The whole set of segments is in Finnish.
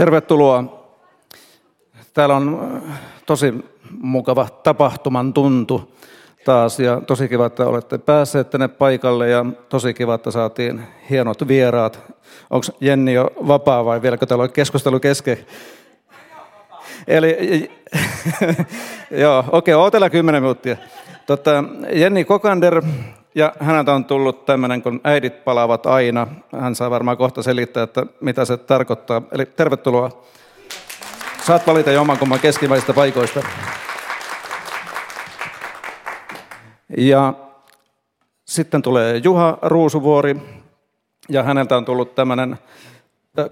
Tervetuloa. Täällä on äh, tosi mukava tapahtuman tuntu taas ja tosi kiva, että olette päässeet tänne paikalle ja tosi kiva, että saatiin hienot vieraat. Onko Jenni jo vapaa vai vieläkö täällä on keskustelu kesken? Eli, joo, okei, okay, ootella kymmenen minuuttia. Tota, Jenni Kokander, ja häneltä on tullut tämmöinen, kun äidit palaavat aina. Hän saa varmaan kohta selittää, että mitä se tarkoittaa. Eli tervetuloa. Saat valita jommankumman keskimmäisistä paikoista. Ja sitten tulee Juha Ruusuvuori, ja häneltä on tullut tämmöinen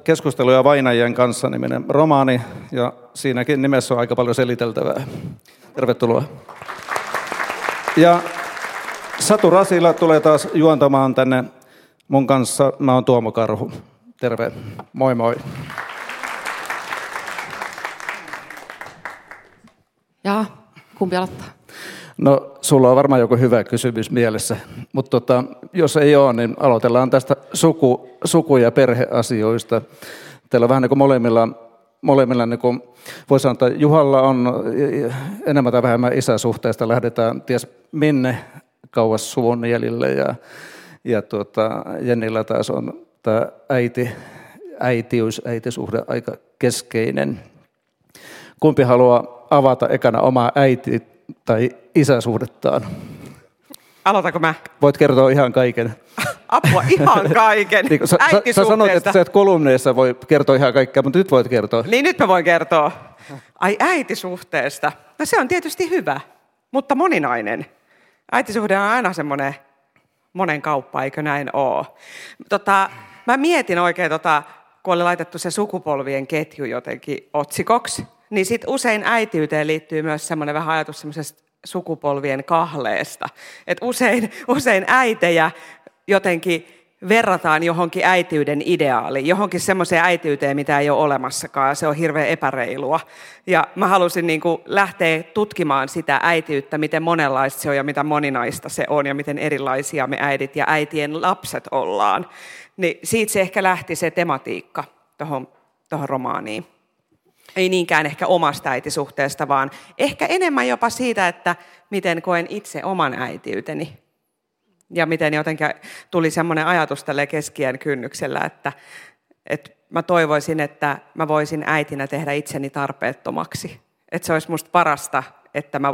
keskusteluja vainajien kanssa niminen romaani, ja siinäkin nimessä on aika paljon seliteltävää. Tervetuloa. Ja Satu Rasila tulee taas juontamaan tänne mun kanssa. Mä oon Tuomo Karhu. Terve. Moi moi. Ja kumpi aloittaa? No, sulla on varmaan joku hyvä kysymys mielessä, mutta tota, jos ei ole, niin aloitellaan tästä suku, suku- ja perheasioista. Teillä on vähän niin kuin molemmilla, molemmilla niin kuin, voi sanoa, että Juhalla on enemmän tai vähemmän isäsuhteesta, lähdetään ties minne kauas suvun jäljille ja, ja tuota, Jennillä taas on tämä äiti, äitiys, äitisuhde aika keskeinen. Kumpi haluaa avata ekana omaa äiti- tai isäsuhdettaan? Aloitanko mä? Voit kertoa ihan kaiken. Apua, ihan kaiken. niin, sä, sä sanoit, että sä et kolumneissa voi kertoa ihan kaikkea, mutta nyt voit kertoa. Niin nyt mä voin kertoa. Ai äitisuhteesta. No se on tietysti hyvä, mutta moninainen. Äitisuhde on aina semmoinen monen kauppa, eikö näin ole? Tota, mä mietin oikein, tota, kun oli laitettu se sukupolvien ketju jotenkin otsikoksi, niin sit usein äitiyteen liittyy myös semmoinen vähän ajatus semmoisesta sukupolvien kahleesta. Et usein, usein äitejä jotenkin verrataan johonkin äitiyden ideaaliin, johonkin semmoiseen äitiyteen, mitä ei ole olemassakaan, se on hirveän epäreilua. Ja mä halusin niin kuin lähteä tutkimaan sitä äitiyttä, miten monenlaista se on ja mitä moninaista se on, ja miten erilaisia me äidit ja äitien lapset ollaan. Niin siitä se ehkä lähti se tematiikka tuohon tohon romaaniin. Ei niinkään ehkä omasta äitisuhteesta, vaan ehkä enemmän jopa siitä, että miten koen itse oman äitiyteni ja miten jotenkin tuli semmoinen ajatus tälle keskien kynnyksellä, että, että mä toivoisin, että mä voisin äitinä tehdä itseni tarpeettomaksi. Että se olisi musta parasta, että mä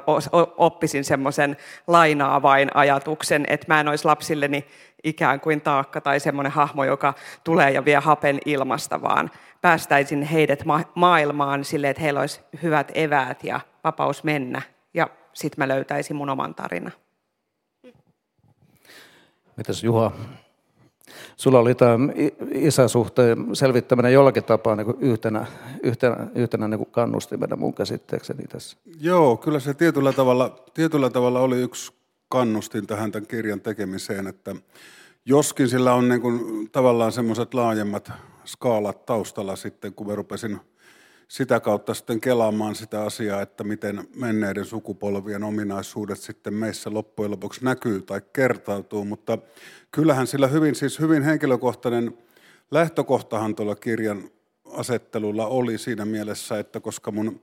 oppisin semmoisen lainaavain ajatuksen, että mä en olisi lapsilleni ikään kuin taakka tai semmoinen hahmo, joka tulee ja vie hapen ilmasta, vaan päästäisin heidät ma- maailmaan sille, että heillä olisi hyvät eväät ja vapaus mennä. Ja sitten mä löytäisin mun oman tarinan. Mitäs Juha? Sulla oli tämä isäsuhteen selvittäminen jollakin tapaa niin yhtenä, yhtenä, yhtenä niin kannustimena mun käsitteekseni tässä. Joo, kyllä se tietyllä tavalla, tietyllä tavalla oli yksi kannustin tähän tämän kirjan tekemiseen, että joskin sillä on niin kuin tavallaan semmoiset laajemmat skaalat taustalla sitten, kun mä rupesin – sitä kautta sitten kelaamaan sitä asiaa, että miten menneiden sukupolvien ominaisuudet sitten meissä loppujen lopuksi näkyy tai kertautuu, mutta kyllähän sillä hyvin, siis hyvin henkilökohtainen lähtökohtahan tuolla kirjan asettelulla oli siinä mielessä, että koska mun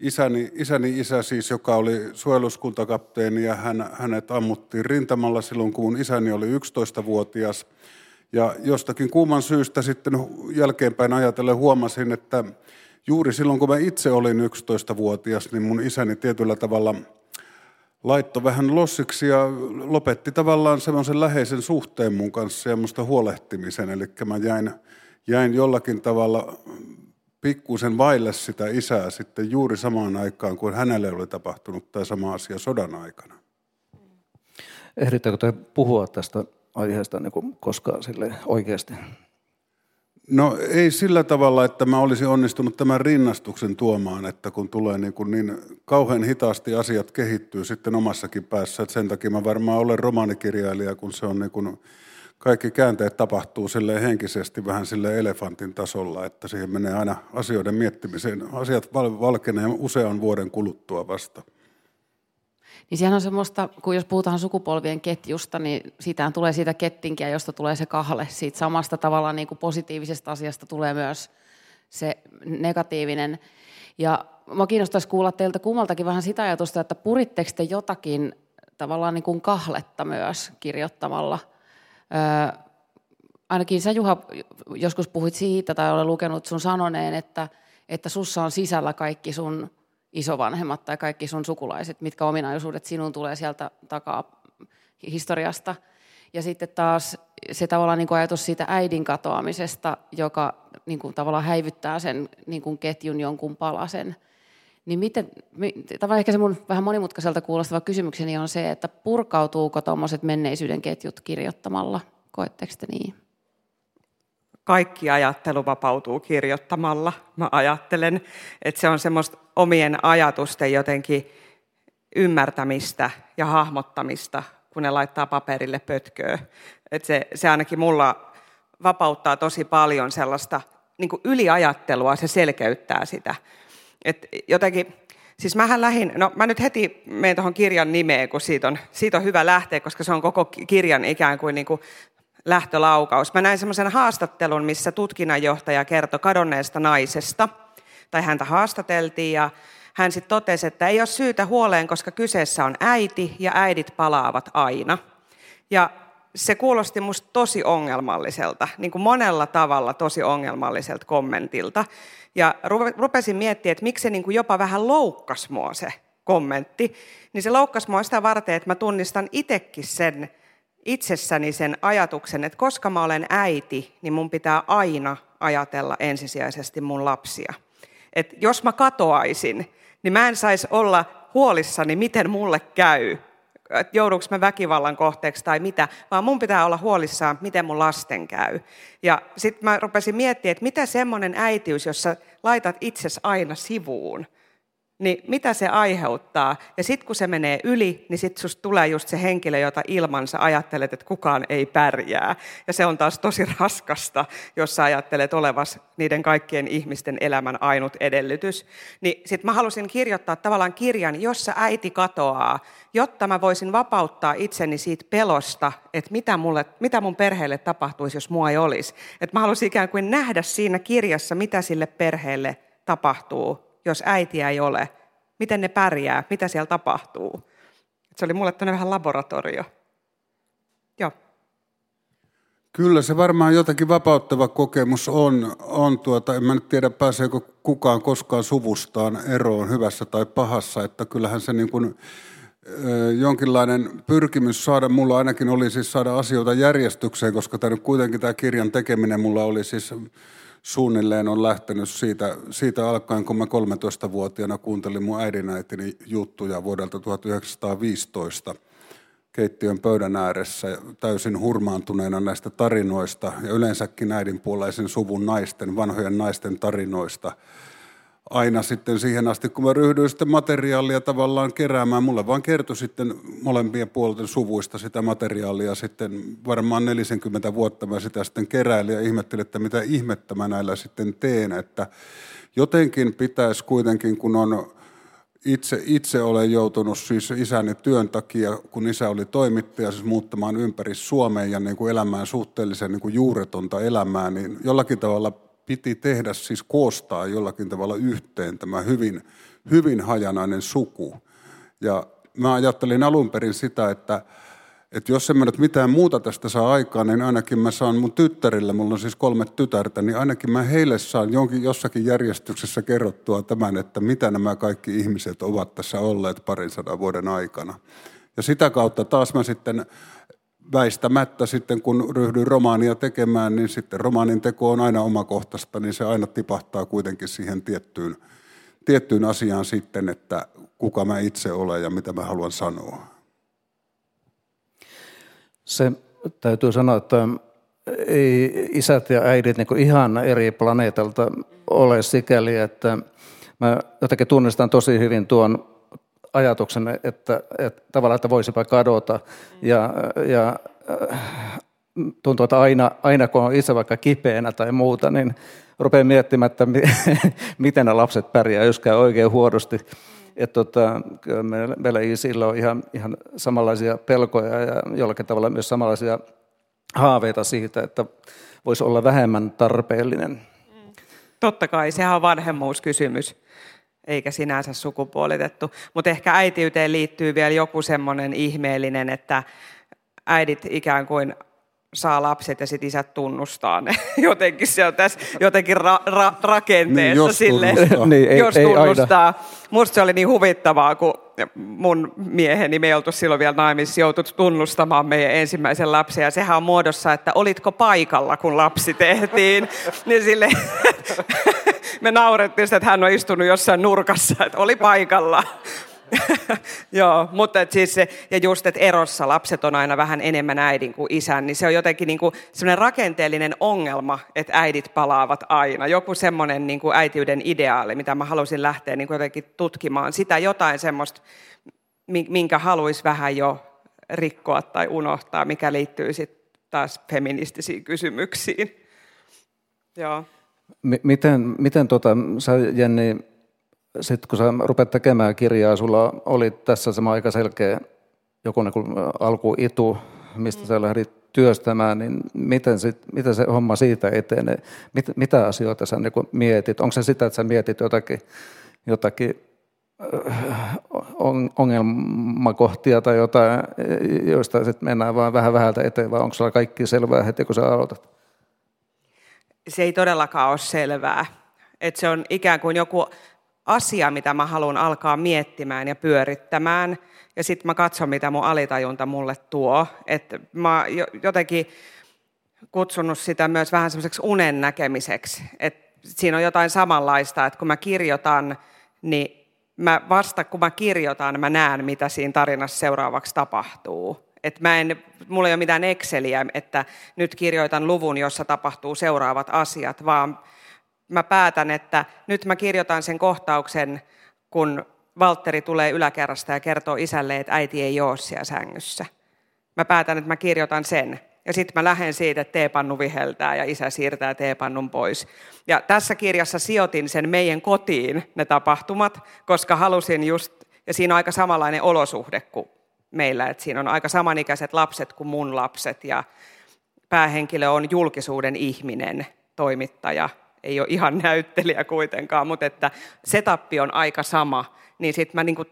isäni, isäni isä siis, joka oli suojeluskuntakapteeni ja hän, hänet ammuttiin rintamalla silloin, kun mun isäni oli 11-vuotias. Ja jostakin kuuman syystä sitten jälkeenpäin ajatellen huomasin, että juuri silloin, kun mä itse olin 11-vuotias, niin mun isäni tietyllä tavalla laittoi vähän lossiksi ja lopetti tavallaan semmoisen läheisen suhteen mun kanssa ja musta huolehtimisen. Eli mä jäin, jäin jollakin tavalla pikkuisen vaille sitä isää sitten juuri samaan aikaan, kuin hänelle oli tapahtunut tai sama asia sodan aikana. Ehdittekö te puhua tästä aiheesta niin koskaan sille oikeasti? No ei sillä tavalla, että mä olisin onnistunut tämän rinnastuksen tuomaan, että kun tulee niin, kuin niin kauhean hitaasti asiat kehittyy sitten omassakin päässä, että sen takia mä varmaan olen romaanikirjailija, kun se on niin kuin, kaikki käänteet tapahtuu sille henkisesti vähän sille elefantin tasolla, että siihen menee aina asioiden miettimiseen. Asiat valkenee usean vuoden kuluttua vasta. Niin sehän on semmoista, kun jos puhutaan sukupolvien ketjusta, niin siitähän tulee siitä kettinkiä, josta tulee se kahle. Siitä samasta tavalla niin kuin positiivisesta asiasta tulee myös se negatiivinen. Ja mä kiinnostaisi kuulla teiltä kummaltakin vähän sitä ajatusta, että puritteko te jotakin tavallaan niin kuin kahletta myös kirjoittamalla? Öö, ainakin sä Juha joskus puhuit siitä tai olen lukenut sun sanoneen, että, että sussa on sisällä kaikki sun isovanhemmat tai kaikki sun sukulaiset, mitkä ominaisuudet sinun tulee sieltä takaa historiasta. Ja sitten taas se tavallaan niin kuin ajatus siitä äidin katoamisesta, joka niin kuin tavallaan häivyttää sen niin kuin ketjun jonkun palasen. Niin miten, tavallaan ehkä se mun vähän monimutkaiselta kuulostava kysymykseni on se, että purkautuuko tuommoiset menneisyyden ketjut kirjoittamalla? Koetteko te niin? Kaikki ajattelu vapautuu kirjoittamalla. Mä ajattelen, että se on semmoista omien ajatusten jotenkin ymmärtämistä ja hahmottamista, kun ne laittaa paperille pötköä. Et se, se ainakin mulla vapauttaa tosi paljon sellaista niin yliajattelua, se selkeyttää sitä. Et jotenkin, siis mähän lähin, no mä nyt heti menen tuohon kirjan nimeen, kun siitä on, siitä on hyvä lähteä, koska se on koko kirjan ikään kuin, niin kuin lähtölaukaus. Mä näin semmoisen haastattelun, missä tutkinnanjohtaja kertoi kadonneesta naisesta, tai häntä haastateltiin, ja hän sitten totesi, että ei ole syytä huoleen, koska kyseessä on äiti, ja äidit palaavat aina. Ja se kuulosti musta tosi ongelmalliselta, niin kuin monella tavalla tosi ongelmalliselta kommentilta. Ja rupesin miettimään, että miksi se niin kuin jopa vähän loukkas mua se kommentti. Niin se loukkas mua sitä varten, että mä tunnistan itsekin sen itsessäni sen ajatuksen, että koska mä olen äiti, niin mun pitää aina ajatella ensisijaisesti mun lapsia. Et jos mä katoaisin, niin mä en saisi olla huolissani, miten mulle käy, että jouduinko mä väkivallan kohteeksi tai mitä, vaan mun pitää olla huolissaan, miten mun lasten käy. Ja sitten mä rupesin miettimään, että mitä semmoinen äitiys, jossa laitat itsesi aina sivuun, niin mitä se aiheuttaa. Ja sitten kun se menee yli, niin sitten susta tulee just se henkilö, jota ilman sä ajattelet, että kukaan ei pärjää. Ja se on taas tosi raskasta, jos sä ajattelet olevas niiden kaikkien ihmisten elämän ainut edellytys. Niin sitten mä halusin kirjoittaa tavallaan kirjan, jossa äiti katoaa, jotta mä voisin vapauttaa itseni siitä pelosta, että mitä, mulle, mitä mun perheelle tapahtuisi, jos mua ei olisi. Että mä halusin ikään kuin nähdä siinä kirjassa, mitä sille perheelle tapahtuu, jos äitiä ei ole? Miten ne pärjää? Mitä siellä tapahtuu? Se oli mulle tämmöinen vähän laboratorio. Joo. Kyllä se varmaan jotakin vapauttava kokemus on. on tuota, en mä nyt tiedä, pääseekö kukaan koskaan suvustaan eroon hyvässä tai pahassa. Että kyllähän se niin kuin, jonkinlainen pyrkimys saada, mulla ainakin oli siis saada asioita järjestykseen, koska tämä kuitenkin tämä kirjan tekeminen mulla oli siis suunnilleen on lähtenyt siitä, siitä alkaen, kun mä 13-vuotiaana kuuntelin mun äidinäitini juttuja vuodelta 1915 keittiön pöydän ääressä täysin hurmaantuneena näistä tarinoista ja yleensäkin äidinpuoleisen suvun naisten, vanhojen naisten tarinoista – aina sitten siihen asti, kun mä ryhdyin sitten materiaalia tavallaan keräämään. Mulle vaan kertoi sitten molempien puolten suvuista sitä materiaalia sitten varmaan 40 vuotta mä sitä sitten keräilin ja ihmettelin, että mitä ihmettä mä näillä sitten teen. Että jotenkin pitäisi kuitenkin, kun on itse, itse olen joutunut siis isäni työn takia, kun isä oli toimittaja, siis muuttamaan ympäri Suomeen ja niin kuin elämään suhteellisen niin kuin juuretonta elämää, niin jollakin tavalla piti tehdä, siis koostaa jollakin tavalla yhteen tämä hyvin, hyvin hajanainen suku. Ja mä ajattelin alun perin sitä, että, että jos en mä nyt mitään muuta tästä saa aikaan, niin ainakin mä saan mun tyttärille, mulla on siis kolme tytärtä, niin ainakin mä heille saan jonkin, jossakin järjestyksessä kerrottua tämän, että mitä nämä kaikki ihmiset ovat tässä olleet parin sadan vuoden aikana. Ja sitä kautta taas mä sitten väistämättä sitten, kun ryhdyin romaania tekemään, niin sitten romaanin teko on aina omakohtaista, niin se aina tipahtaa kuitenkin siihen tiettyyn, tiettyyn asiaan sitten, että kuka mä itse olen ja mitä mä haluan sanoa. Se täytyy sanoa, että ei isät ja äidit niin ihan eri planeetalta ole sikäli, että mä jotenkin tunnistan tosi hyvin tuon ajatuksen, että, että tavallaan, että voisipa kadota. Ja, ja äh, tuntuu, että aina, aina kun on itse vaikka kipeänä tai muuta, niin rupeaa miettimään, että miten nämä lapset pärjää, jos käy oikein huonosti. Että tota, meillä, meillä isillä on ihan, ihan samanlaisia pelkoja ja jollakin tavalla myös samanlaisia haaveita siitä, että voisi olla vähemmän tarpeellinen. Totta kai, sehän on vanhemmuuskysymys, eikä sinänsä sukupuolitettu. Mutta ehkä äitiyteen liittyy vielä joku semmoinen ihmeellinen, että äidit ikään kuin saa lapset ja sitten isät tunnustaa ne. Jotenkin se on tässä jotenkin ra- ra- rakenteessa Niin, jos sille, tunnustaa. Niin, ei- jos ei aina. tunnustaa. Musta se oli niin huvittavaa, kun mun mieheni, me ei oltu silloin vielä naimisissa, joutui tunnustamaan meidän ensimmäisen lapsen. Ja sehän on muodossa, että olitko paikalla, kun lapsi tehtiin. niin sille, me naurettiin sitä, että hän on istunut jossain nurkassa, että oli paikalla. Joo, mutta et siis se, ja just, että erossa lapset on aina vähän enemmän äidin kuin isän, niin se on jotenkin niin kuin sellainen rakenteellinen ongelma, että äidit palaavat aina. Joku semmoinen niin kuin äitiyden ideaali, mitä mä halusin lähteä niin kuin jotenkin tutkimaan. Sitä jotain semmoista, mi- minkä haluaisi vähän jo rikkoa tai unohtaa, mikä liittyy sitten taas feministisiin kysymyksiin. Joo. Miten, miten tota, sä Jenni, sit kun sä rupeat tekemään kirjaa, sulla oli tässä sama aika selkeä joku niin alkuitu, mistä sä lähdit työstämään, niin miten, sit, miten se homma siitä etenee? Mit, mitä asioita sä niin mietit? Onko se sitä, että sä mietit jotakin, jotakin äh, on- ongelmakohtia tai jotain, joista sitten mennään vaan vähän vähältä eteen, vai onko sulla kaikki selvää heti, kun sä aloitat? Se ei todellakaan ole selvää. Että se on ikään kuin joku asia, mitä mä haluan alkaa miettimään ja pyörittämään. Ja sitten mä katson, mitä mun alitajunta mulle tuo. Että mä jotenkin kutsunut sitä myös vähän semmoiseksi unen näkemiseksi. Että siinä on jotain samanlaista, että kun mä kirjoitan, niin mä vasta kun mä kirjoitan, mä näen, mitä siinä tarinassa seuraavaksi tapahtuu. Et mä en, mulla ei ole mitään Exceliä, että nyt kirjoitan luvun, jossa tapahtuu seuraavat asiat, vaan mä päätän, että nyt mä kirjoitan sen kohtauksen, kun Valtteri tulee yläkerrasta ja kertoo isälle, että äiti ei ole siellä sängyssä. Mä päätän, että mä kirjoitan sen. Ja sitten mä lähden siitä, että teepannu viheltää ja isä siirtää teepannun pois. Ja tässä kirjassa sijoitin sen meidän kotiin, ne tapahtumat, koska halusin just, ja siinä on aika samanlainen olosuhde kuin meillä, että siinä on aika samanikäiset lapset kuin mun lapset ja päähenkilö on julkisuuden ihminen, toimittaja, ei ole ihan näyttelijä kuitenkaan, mutta että setappi on aika sama, niin sitten mä niinku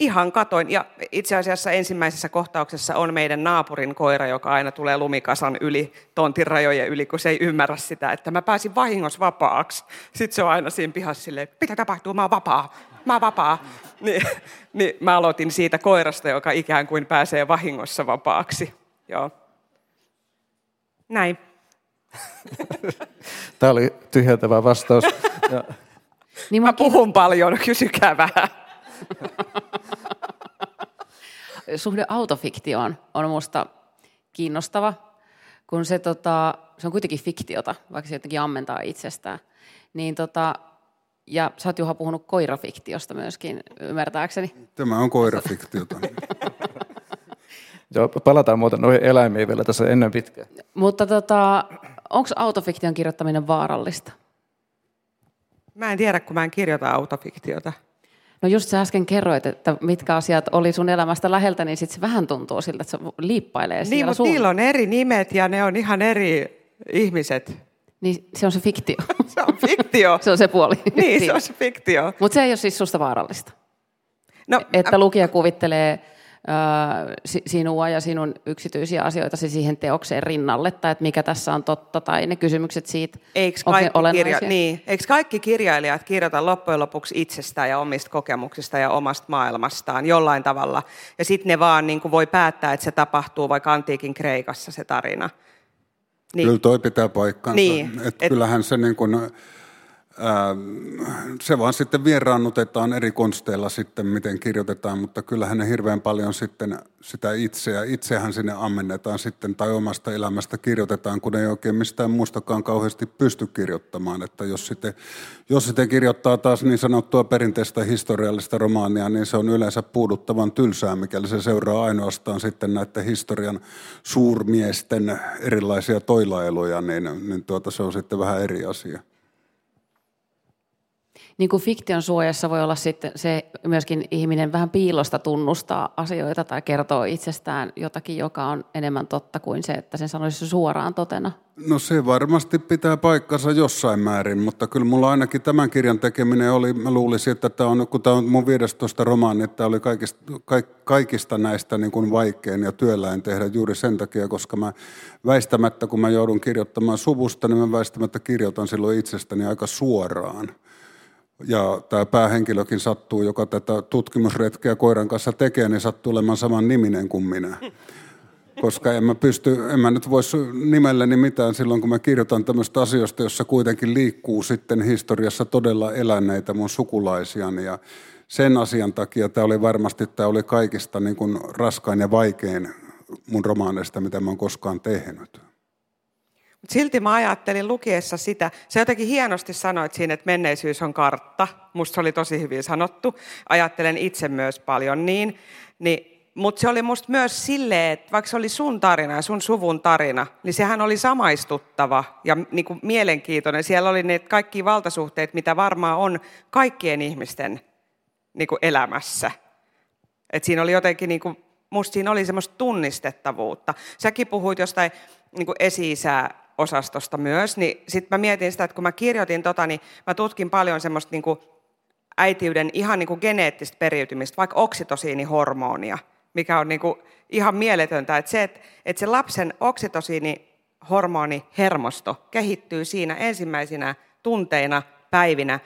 ihan katoin, ja itse asiassa ensimmäisessä kohtauksessa on meidän naapurin koira, joka aina tulee lumikasan yli, tontin rajojen yli, kun se ei ymmärrä sitä, että mä pääsin vahingossa vapaaksi. Sitten se on aina siinä pihassa silleen, mitä tapahtuu, mä oon vapaa, mä oon vapaa. Niin, niin mä aloitin siitä koirasta, joka ikään kuin pääsee vahingossa vapaaksi. Joo. Näin. Tämä oli tyhjentävä vastaus. Ja, Niin Mä mä puhun paljon, kysykää vähän. suhde autofiktioon on minusta kiinnostava, kun se, tota, se on kuitenkin fiktiota, vaikka se jotenkin ammentaa itsestään. Niin tota, ja sä oot Juha puhunut koirafiktiosta myöskin, ymmärtääkseni. Tämä on koirafiktiota. ja palataan muuten noihin eläimiin vielä tässä ennen pitkään. Mutta tota, onko autofiktion kirjoittaminen vaarallista? Mä en tiedä, kun mä en kirjoita autofiktiota. No just sä äsken kerroit, että mitkä asiat oli sun elämästä läheltä, niin sitten se vähän tuntuu siltä, että se liippailee Niin, mutta niillä on eri nimet ja ne on ihan eri ihmiset. Niin se on se fiktio. Se on fiktio. se on se puoli. niin, se on se fiktio. Mutta se ei ole siis susta vaarallista. No, Että lukija kuvittelee sinua ja sinun yksityisiä asioita siihen teokseen rinnalle, tai että mikä tässä on totta, tai ne kysymykset siitä, Eikö kaikki, kirja, niin, eikö kaikki kirjailijat kirjoita loppujen lopuksi itsestään ja omista kokemuksista ja omasta maailmastaan jollain tavalla? Ja sitten ne vaan niin kuin voi päättää, että se tapahtuu vaikka antiikin Kreikassa se tarina. Niin, Kyllä toi pitää paikkansa. Niin, Et et- Kyllähän se niin kuin, ää, se vaan sitten vieraannutetaan eri konsteilla sitten, miten kirjoitetaan, mutta kyllähän ne hirveän paljon sitten sitä itseä, itsehän sinne ammennetaan sitten tai omasta elämästä kirjoitetaan, kun ei oikein mistään muustakaan kauheasti pysty kirjoittamaan. Että jos sitten, jos sitten kirjoittaa taas niin sanottua perinteistä historiallista romaania, niin se on yleensä puuduttavan tylsää, mikäli se seuraa ainoastaan sitten näiden historian suurmiesten erilaisia toilailuja, niin, niin tuota, se on sitten vähän eri asia. Niin kuin fiktion suojassa voi olla sitten se myöskin ihminen vähän piilosta tunnustaa asioita tai kertoo itsestään jotakin, joka on enemmän totta kuin se, että sen sanoisi suoraan totena. No se varmasti pitää paikkansa jossain määrin, mutta kyllä mulla ainakin tämän kirjan tekeminen oli, mä luulisin, että tämä on, kun tämä on mun 15 romaani, että tämä oli kaikista, kaikista näistä niin kuin vaikein ja työläin tehdä juuri sen takia, koska mä väistämättä, kun mä joudun kirjoittamaan suvusta, niin mä väistämättä kirjoitan silloin itsestäni aika suoraan. Ja tämä päähenkilökin sattuu, joka tätä tutkimusretkeä koiran kanssa tekee, niin sattuu olemaan saman niminen kuin minä. Koska en mä pysty, en mä nyt voisi nimelleni mitään silloin, kun mä kirjoitan tämmöistä asioista, jossa kuitenkin liikkuu sitten historiassa todella eläneitä mun sukulaisiani. Ja sen asian takia tämä oli varmasti, tämä oli kaikista niin kuin raskain ja vaikein mun romaaneista, mitä mä oon koskaan tehnyt. Silti mä ajattelin lukiessa sitä, se jotenkin hienosti sanoit siinä, että menneisyys on kartta. Musta se oli tosi hyvin sanottu. Ajattelen itse myös paljon niin. niin mutta se oli musta myös silleen, että vaikka se oli sun tarina ja sun suvun tarina, niin sehän oli samaistuttava ja niin kuin mielenkiintoinen. Siellä oli ne kaikki valtasuhteet, mitä varmaan on kaikkien ihmisten niin kuin elämässä. Et siinä oli jotenkin, niin kuin, musta siinä oli semmoista tunnistettavuutta. Säkin puhuit jostain niin esi-isää osastosta myös, niin sitten mä mietin sitä, että kun mä kirjoitin tota, niin mä tutkin paljon semmoista niin kuin äitiyden ihan niin kuin geneettistä periytymistä, vaikka oksitosiinihormonia, mikä on niin kuin ihan mieletöntä, että se, että, että se lapsen oksitosiinihormoni, hermosto, kehittyy siinä ensimmäisinä tunteina, päivinä,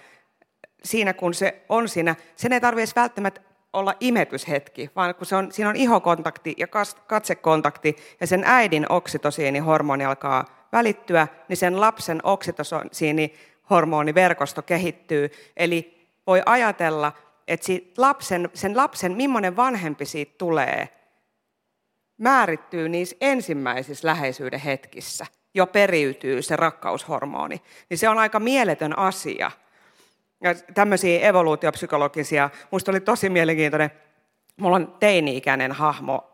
siinä kun se on siinä, sen ei tarvitse välttämättä olla imetyshetki, vaan kun se on, siinä on ihokontakti ja katsekontakti ja sen äidin oksitosiinihormoni alkaa välittyä, niin sen lapsen oksitosiinihormoniverkosto kehittyy. Eli voi ajatella, että lapsen, sen lapsen, millainen vanhempi siitä tulee, määrittyy niissä ensimmäisissä läheisyyden hetkissä. Jo periytyy se rakkaushormoni. Niin se on aika mieletön asia. Ja tämmöisiä evoluutiopsykologisia, musta oli tosi mielenkiintoinen, mulla on teini-ikäinen hahmo,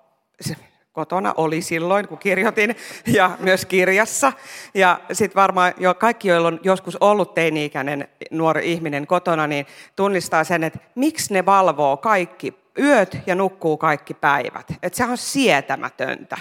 kotona oli silloin, kun kirjoitin, ja myös kirjassa. Ja sitten varmaan jo kaikki, joilla on joskus ollut teini-ikäinen nuori ihminen kotona, niin tunnistaa sen, että miksi ne valvoo kaikki yöt ja nukkuu kaikki päivät. Että se on sietämätöntä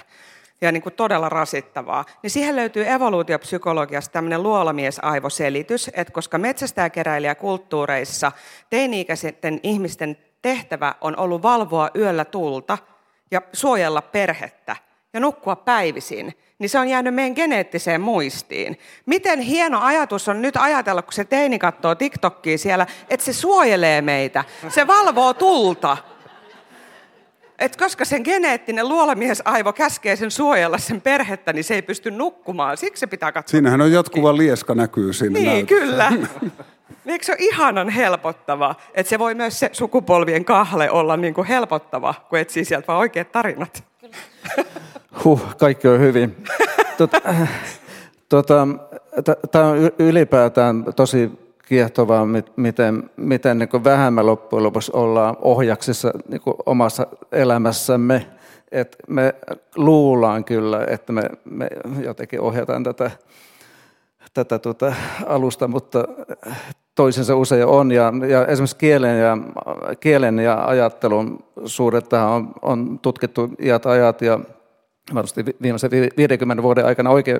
ja niin kuin todella rasittavaa. Niin siihen löytyy evoluutiopsykologiasta tämmöinen luolamiesaivoselitys, että koska metsästäjäkeräilijäkulttuureissa teini-ikäisten ihmisten tehtävä on ollut valvoa yöllä tulta – ja suojella perhettä ja nukkua päivisin, niin se on jäänyt meidän geneettiseen muistiin. Miten hieno ajatus on nyt ajatella, kun se teini katsoo TikTokia siellä, että se suojelee meitä, se valvoo tulta. Et koska sen geneettinen luolamiesaivo käskee sen suojella sen perhettä, niin se ei pysty nukkumaan. Siksi se pitää katsoa. Siinähän on jatkuva lieska näkyy siinä Niin, näytössä. kyllä. Eikö se ole ihanan helpottava, että se voi myös se sukupolvien kahle olla niin kuin helpottava, kun etsii sieltä vaan oikeat tarinat? Huh, kaikki on hyvin. Tota, tota, Tämä on ylipäätään tosi kiehtovaa, miten, miten niin kuin vähemmän loppujen lopuksi ollaan ohjaksissa niin kuin omassa elämässämme. Et me luullaan kyllä, että me, me jotenkin ohjataan tätä tätä tuota alusta, mutta toisensa usein on. Ja, ja esimerkiksi kielen ja, kielen ja ajattelun tähän on, on tutkittu iät ajat ja varmasti viimeisen 50 vuoden aikana oikein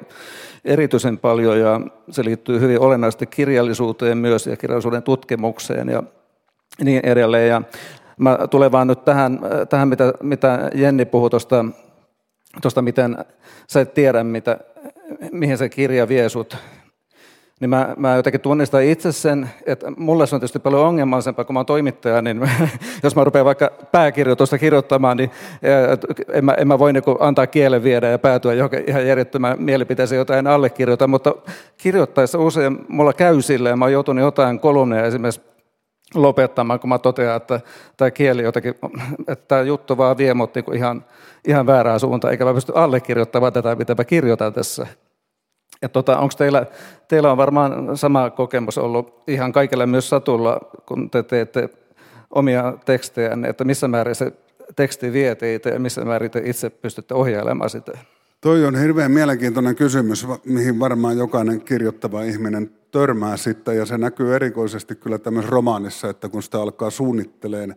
erityisen paljon ja se liittyy hyvin olennaisesti kirjallisuuteen myös ja kirjallisuuden tutkimukseen ja niin edelleen. Ja mä tulen vaan nyt tähän, tähän mitä, mitä Jenni puhui tuosta, tuosta, miten sä et tiedä, mitä, mihin se kirja vie sut niin mä, mä jotenkin tunnistan itse sen, että mulle se on tietysti paljon ongelmallisempaa, kun mä oon toimittaja, niin jos mä rupean vaikka pääkirjoitusta kirjoittamaan, niin en mä, en mä voi niin antaa kielen viedä ja päätyä johonkin ihan järjettömään mielipiteeseen, jota en allekirjoita, mutta kirjoittaessa usein mulla käy silleen, mä oon joutunut jotain kolumneja esimerkiksi lopettamaan, kun mä totean, että tämä kieli jotenkin, että tämä juttu vaan vie mut niin ihan, ihan väärään suuntaan, eikä mä pysty allekirjoittamaan tätä, mitä mä kirjoitan tässä. Ja tota, onko teillä, teillä on varmaan sama kokemus ollut ihan kaikille myös Satulla, kun te teette omia tekstejä, että missä määrin se teksti vie teitä ja missä määrin te itse pystytte ohjailemaan sitä? Toi on hirveän mielenkiintoinen kysymys, mihin varmaan jokainen kirjoittava ihminen törmää sitten, ja se näkyy erikoisesti kyllä tämmöisessä romaanissa, että kun sitä alkaa suunnitteleen,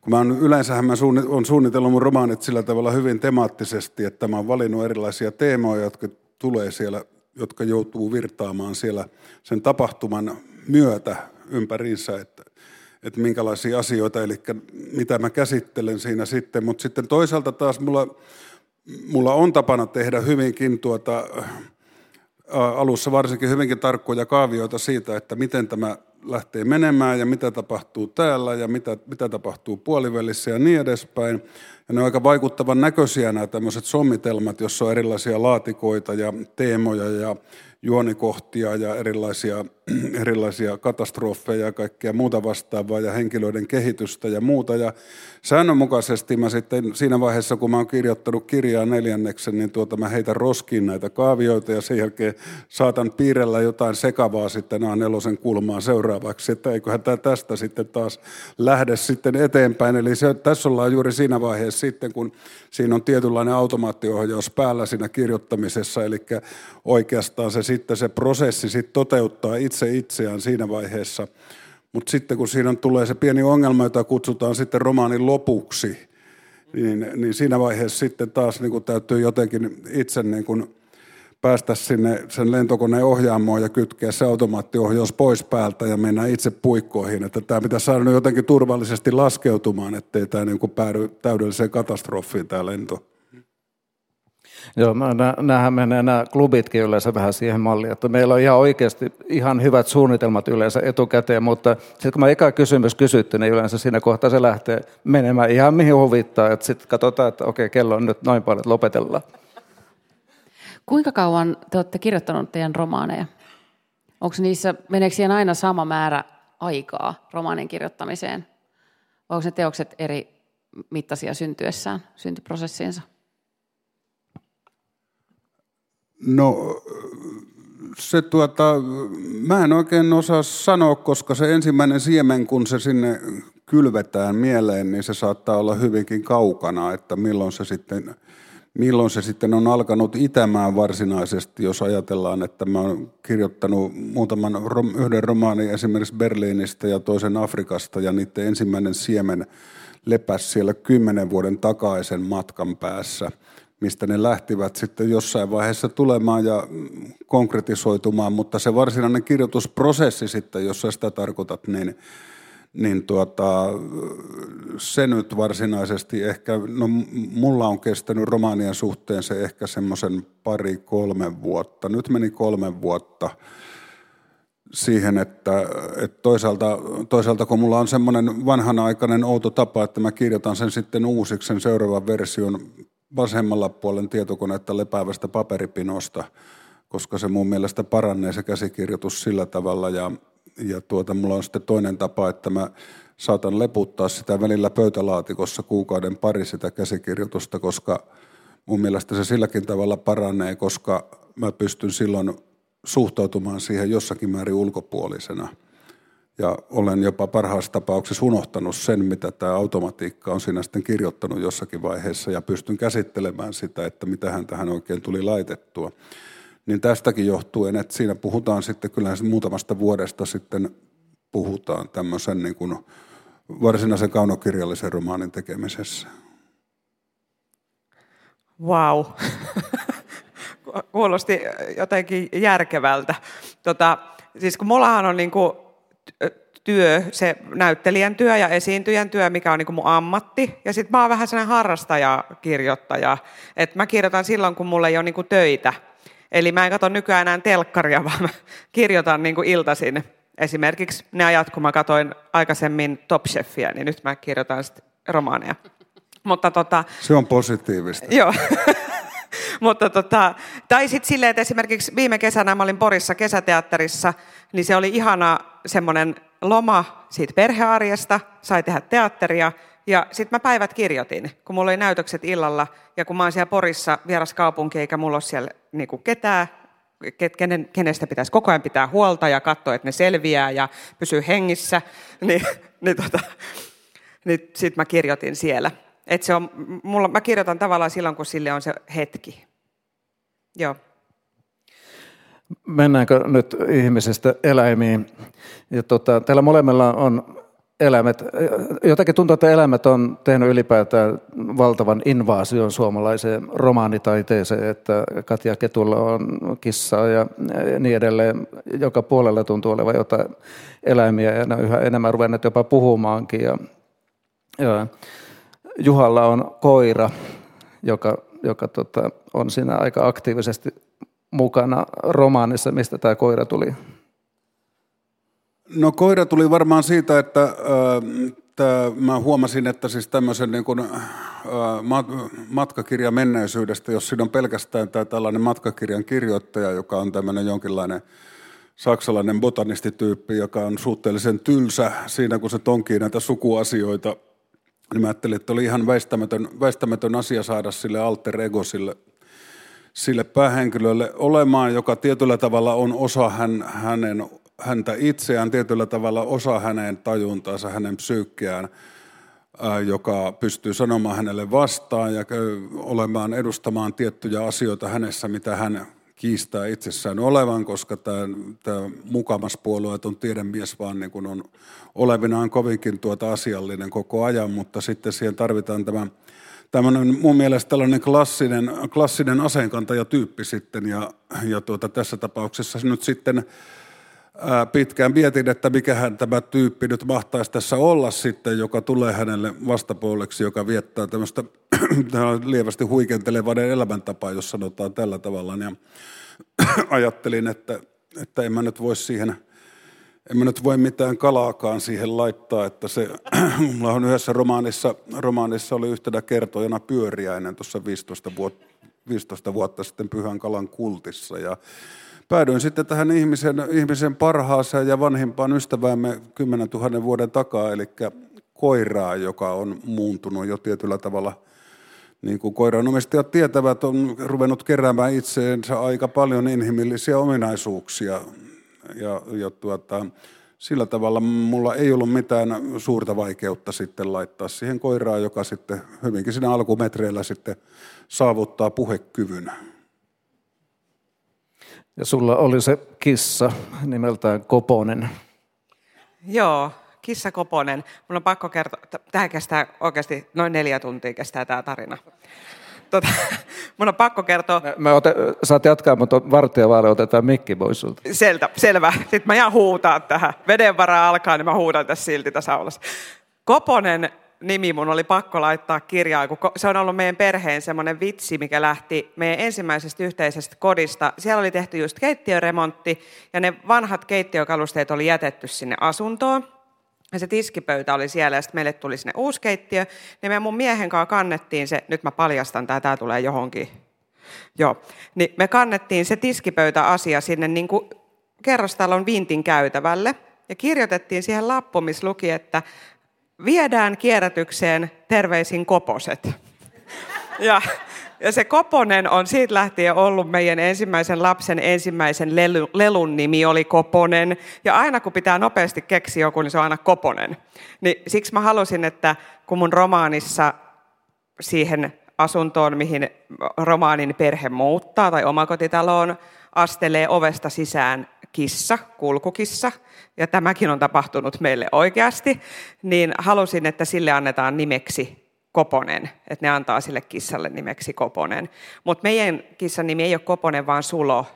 kun mä on, yleensähän mä suunnit, on suunnitellut mun romaanit sillä tavalla hyvin temaattisesti, että mä oon valinnut erilaisia teemoja, jotka tulee siellä, jotka joutuu virtaamaan siellä sen tapahtuman myötä ympäriinsä, että, että minkälaisia asioita, eli mitä mä käsittelen siinä sitten. Mutta sitten toisaalta taas mulla, mulla on tapana tehdä hyvinkin tuota, alussa varsinkin hyvinkin tarkkoja kaavioita siitä, että miten tämä lähtee menemään ja mitä tapahtuu täällä ja mitä, mitä tapahtuu puolivälissä ja niin edespäin. Ja ne on aika vaikuttavan näköisiä nämä tämmöiset sommitelmat, jossa on erilaisia laatikoita ja teemoja ja juonikohtia ja erilaisia, erilaisia katastrofeja ja kaikkea muuta vastaavaa ja henkilöiden kehitystä ja muuta. Ja säännönmukaisesti mä sitten siinä vaiheessa, kun mä oon kirjoittanut kirjaa neljänneksen, niin tuota mä heitän roskiin näitä kaavioita ja sen jälkeen saatan piirrellä jotain sekavaa sitten A4 kulmaan seuraavaksi, että eiköhän tämä tästä sitten taas lähde sitten eteenpäin. Eli se, tässä ollaan juuri siinä vaiheessa sitten, kun siinä on tietynlainen automaattiohjaus päällä siinä kirjoittamisessa, eli oikeastaan se sitten se prosessi sitten toteuttaa itse itseään siinä vaiheessa. Mutta sitten kun siinä tulee se pieni ongelma, jota kutsutaan sitten romaanin lopuksi, niin, niin siinä vaiheessa sitten taas niin kuin täytyy jotenkin itse niin kuin päästä sinne sen lentokoneen ohjaamoon ja kytkeä se automaattiohjaus pois päältä ja mennä itse puikkoihin. Että tämä pitäisi saada jotenkin turvallisesti laskeutumaan, ettei tämä niin päädy täydelliseen katastrofiin tämä lento. Joo, näähän menee nämä klubitkin yleensä vähän siihen malliin, että meillä on ihan oikeasti ihan hyvät suunnitelmat yleensä etukäteen, mutta sitten kun mä eka kysymys kysytty, niin yleensä siinä kohtaa se lähtee menemään ihan mihin huvittaa, että sitten katsotaan, että okei, kello on nyt noin paljon, että lopetellaan. Kuinka kauan te olette kirjoittanut teidän romaaneja? Onko niissä, meneekö siihen aina sama määrä aikaa romaanin kirjoittamiseen? Vai onko ne teokset eri mittaisia syntyessään, syntyprosessiinsa? No se tuota, mä en oikein osaa sanoa, koska se ensimmäinen siemen, kun se sinne kylvetään mieleen, niin se saattaa olla hyvinkin kaukana, että milloin se sitten, milloin se sitten on alkanut itämään varsinaisesti, jos ajatellaan, että mä oon kirjoittanut muutaman, yhden romaanin esimerkiksi Berliinistä ja toisen Afrikasta, ja niiden ensimmäinen siemen lepäs siellä kymmenen vuoden takaisen matkan päässä – mistä ne lähtivät sitten jossain vaiheessa tulemaan ja konkretisoitumaan, mutta se varsinainen kirjoitusprosessi sitten, jos sä sitä tarkoitat, niin, niin tuota, se nyt varsinaisesti ehkä, no mulla on kestänyt romaanien suhteen se ehkä semmoisen pari-kolme vuotta. Nyt meni kolme vuotta siihen, että, että toisaalta, toisaalta kun mulla on semmoinen vanhanaikainen outo tapa, että mä kirjoitan sen sitten uusiksi sen seuraavan version vasemmalla puolen tietokonetta lepäävästä paperipinosta, koska se mun mielestä parannee se käsikirjoitus sillä tavalla. Ja, ja tuota, mulla on sitten toinen tapa, että mä saatan leputtaa sitä välillä pöytälaatikossa kuukauden pari sitä käsikirjoitusta, koska mun mielestä se silläkin tavalla paranee, koska mä pystyn silloin suhtautumaan siihen jossakin määrin ulkopuolisena – ja olen jopa parhaassa tapauksessa unohtanut sen, mitä tämä automatiikka on siinä sitten kirjoittanut jossakin vaiheessa ja pystyn käsittelemään sitä, että mitä hän tähän oikein tuli laitettua. Niin tästäkin johtuen, että siinä puhutaan sitten kyllä muutamasta vuodesta sitten puhutaan tämmöisen niin kuin varsinaisen kaunokirjallisen romaanin tekemisessä. Wow. Kuulosti jotenkin järkevältä. Tota, siis kun mullahan on niin kuin työ, se näyttelijän työ ja esiintyjän työ, mikä on niin kuin mun ammatti. Ja sitten mä oon vähän sellainen harrastaja-kirjoittaja. Että mä kirjoitan silloin, kun mulla ei ole niin kuin töitä. Eli mä en katso nykyään enää telkkaria, vaan mä kirjoitan niin kuin iltaisin. Esimerkiksi ne ajat, kun mä katsoin aikaisemmin Top Chefia, niin nyt mä kirjoitan sitten romaaneja. Mutta tota, Se on positiivista. Joo. Mutta tota, tai sitten silleen, että esimerkiksi viime kesänä mä olin Porissa kesäteatterissa, niin se oli ihana semmoinen loma siitä perhearjesta, sai tehdä teatteria, ja sitten mä päivät kirjoitin, kun mulla oli näytökset illalla, ja kun mä oon siellä Porissa vieras kaupunki, eikä mulla ole siellä niinku ketään, kenen, kenestä pitäisi koko ajan pitää huolta ja katsoa, että ne selviää ja pysyy hengissä, niin, niin, tota, niin sitten mä kirjoitin siellä. Et se on, mulla, mä kirjoitan tavallaan silloin, kun sille on se hetki. Joo. Mennäänkö nyt ihmisestä eläimiin. Ja tota, täällä molemmilla on eläimet, jotenkin tuntuu, että eläimet on tehnyt ylipäätään valtavan invaasion suomalaiseen romaanitaiteeseen, että Katja Ketulla on kissaa ja niin edelleen. Joka puolella tuntuu olevan jotain eläimiä ja ne on yhä enemmän ruvenneet jopa puhumaankin. Ja, ja Juhalla on koira, joka, joka tota, on siinä aika aktiivisesti mukana romaanissa. Mistä tämä koira tuli? No koira tuli varmaan siitä, että äh, mä huomasin, että siis tämmöisen niin kuin, äh, matkakirja menneisyydestä, jos siinä on pelkästään tämä tällainen matkakirjan kirjoittaja, joka on tämmöinen jonkinlainen saksalainen botanistityyppi, joka on suhteellisen tylsä siinä, kun se tonkii näitä sukuasioita, niin mä ajattelin, että oli ihan väistämätön, väistämätön asia saada sille alter ego, sille, sille päähenkilölle olemaan, joka tietyllä tavalla on osa hän, hänen häntä itseään tietyllä tavalla osa hänen tajuntaansa, hänen psyykkeään, joka pystyy sanomaan hänelle vastaan ja olemaan edustamaan tiettyjä asioita hänessä, mitä hän kiistää itsessään olevan, koska tämä, tämä mukamas puolueeton tiedemies vaan niin kuin on olevinaan kovinkin tuota asiallinen koko ajan, mutta sitten siihen tarvitaan tämä tämmöinen mun mielestä tällainen klassinen, klassinen aseenkantajatyyppi sitten ja, ja tuota, tässä tapauksessa nyt sitten pitkään mietin, että mikähän tämä tyyppi nyt mahtaisi tässä olla sitten, joka tulee hänelle vastapuoleksi, joka viettää tämmöistä lievästi huikentelevainen elämäntapaa, jos sanotaan tällä tavalla. Ja ajattelin, että, että en mä nyt voi siihen, en mä nyt voi mitään kalaakaan siihen laittaa, että se, mulla on yhdessä romaanissa, romaanissa oli yhtenä kertojana pyöriäinen tuossa 15 vuotta, 15 vuotta sitten Pyhän Kalan kultissa ja päädyin sitten tähän ihmisen, ihmisen parhaaseen ja vanhimpaan ystäväämme 10 000 vuoden takaa, eli koiraa, joka on muuntunut jo tietyllä tavalla, niin kuin koiranomistajat tietävät, on ruvennut keräämään itseensä aika paljon inhimillisiä ominaisuuksia. Ja, ja tuota, sillä tavalla mulla ei ollut mitään suurta vaikeutta sitten laittaa siihen koiraan, joka sitten hyvinkin siinä alkumetreillä sitten saavuttaa puhekyvyn. Ja sulla oli se kissa nimeltään Koponen. Joo, kissa Koponen. Mun on pakko kertoa, tämä kestää oikeasti noin neljä tuntia kestää tämä tarina. Tota, mun on pakko kertoa. Mä, mä ote, saat jatkaa, mutta vartija vaale otetaan mikki pois sulta. Seltä, selvä. Sitten mä jään huutaa tähän. Veden varaa alkaa, niin mä huudan tässä silti tässä aulassa. Koponen nimi mun oli pakko laittaa kirjaan, kun se on ollut meidän perheen semmoinen vitsi, mikä lähti meidän ensimmäisestä yhteisestä kodista. Siellä oli tehty just keittiöremontti ja ne vanhat keittiökalusteet oli jätetty sinne asuntoon. Ja se tiskipöytä oli siellä ja sitten meille tuli sinne uusi keittiö. Niin me mun miehen kanssa kannettiin se, nyt mä paljastan, tämä, tämä tulee johonkin. Joo, niin me kannettiin se tiskipöytäasia sinne niin kuin kerrostalon vintin käytävälle. Ja kirjoitettiin siihen lappu, missä luki, että viedään kierrätykseen terveisin koposet. Ja, ja se Koponen on siitä lähtien ollut meidän ensimmäisen lapsen ensimmäisen lelu, lelun nimi oli Koponen. Ja aina kun pitää nopeasti keksiä joku, niin se on aina Koponen. Niin siksi mä halusin, että kun mun romaanissa siihen asuntoon, mihin romaanin perhe muuttaa tai omakotitaloon, astelee ovesta sisään kissa, kulkukissa, ja tämäkin on tapahtunut meille oikeasti, niin halusin, että sille annetaan nimeksi Koponen, että ne antaa sille kissalle nimeksi Koponen. Mutta meidän kissan nimi ei ole Koponen, vaan Sulo,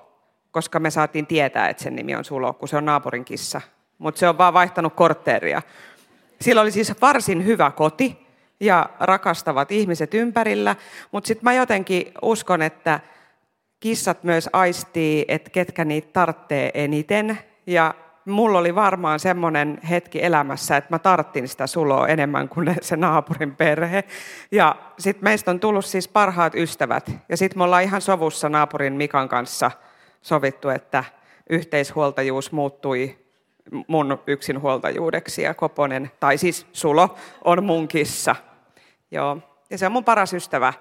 koska me saatiin tietää, että sen nimi on Sulo, kun se on naapurin kissa. Mutta se on vaan vaihtanut kortteeria. Sillä oli siis varsin hyvä koti ja rakastavat ihmiset ympärillä, mutta sitten mä jotenkin uskon, että kissat myös aistii, että ketkä niitä tarttee eniten. Ja mulla oli varmaan semmoinen hetki elämässä, että mä tarttin sitä suloa enemmän kuin se naapurin perhe. Ja sitten meistä on tullut siis parhaat ystävät. Ja sitten me ollaan ihan sovussa naapurin Mikan kanssa sovittu, että yhteishuoltajuus muuttui mun yksinhuoltajuudeksi ja Koponen, tai siis Sulo, on mun kissa. Joo. Ja se on mun paras ystävä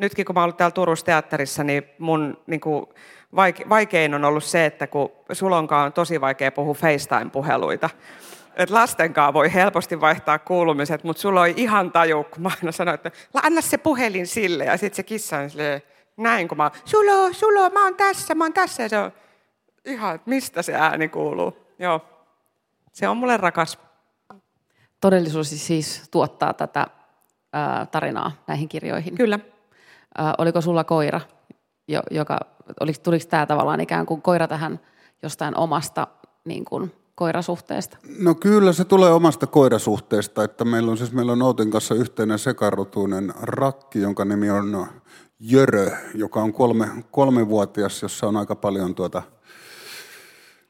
nytkin kun mä ollut täällä Turussa teatterissa, niin mun niin kuin, vaikein on ollut se, että kun Sulonkaan on tosi vaikea puhua FaceTime-puheluita. Et lastenkaan voi helposti vaihtaa kuulumiset, mutta sulla on ihan taju, kun mä aina sanoin, että anna se puhelin sille. Ja sitten se kissa on silleen, näin kun mä oon, Sulo, Sulo, mä oon tässä, mä oon tässä. Ja se on, Ihan, että mistä se ääni kuuluu. Joo. Se on mulle rakas. Todellisuus siis tuottaa tätä ää, tarinaa näihin kirjoihin. Kyllä. Oliko sulla koira, jo, joka, oliko, tuliko tämä tavallaan ikään kuin koira tähän jostain omasta niin kuin, koirasuhteesta? No kyllä se tulee omasta koirasuhteesta, että meillä on siis meillä on Outin kanssa yhteinen sekarotuinen rakki, jonka nimi on Jörö, joka on kolme, kolmevuotias, jossa on aika paljon tuota,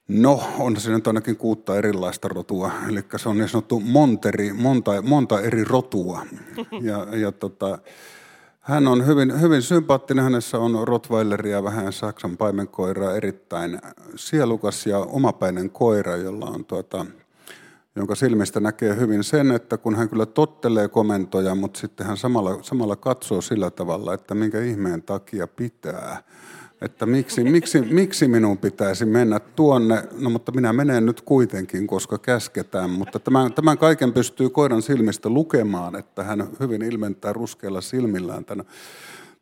No, on se nyt ainakin kuutta erilaista rotua, eli se on niin sanottu monteri, monta, monta eri rotua. Ja, ja tota, hän on hyvin, hyvin sympaattinen, hänessä on Rottweileria, vähän Saksan paimenkoira, erittäin sielukas ja omapäinen koira, jolla on tuota, jonka silmistä näkee hyvin sen, että kun hän kyllä tottelee komentoja, mutta sitten hän samalla, samalla katsoo sillä tavalla, että minkä ihmeen takia pitää. Että miksi, miksi, miksi minun pitäisi mennä tuonne, no mutta minä menen nyt kuitenkin, koska käsketään. Mutta tämän, tämän kaiken pystyy koiran silmistä lukemaan, että hän hyvin ilmentää ruskeilla silmillään tämän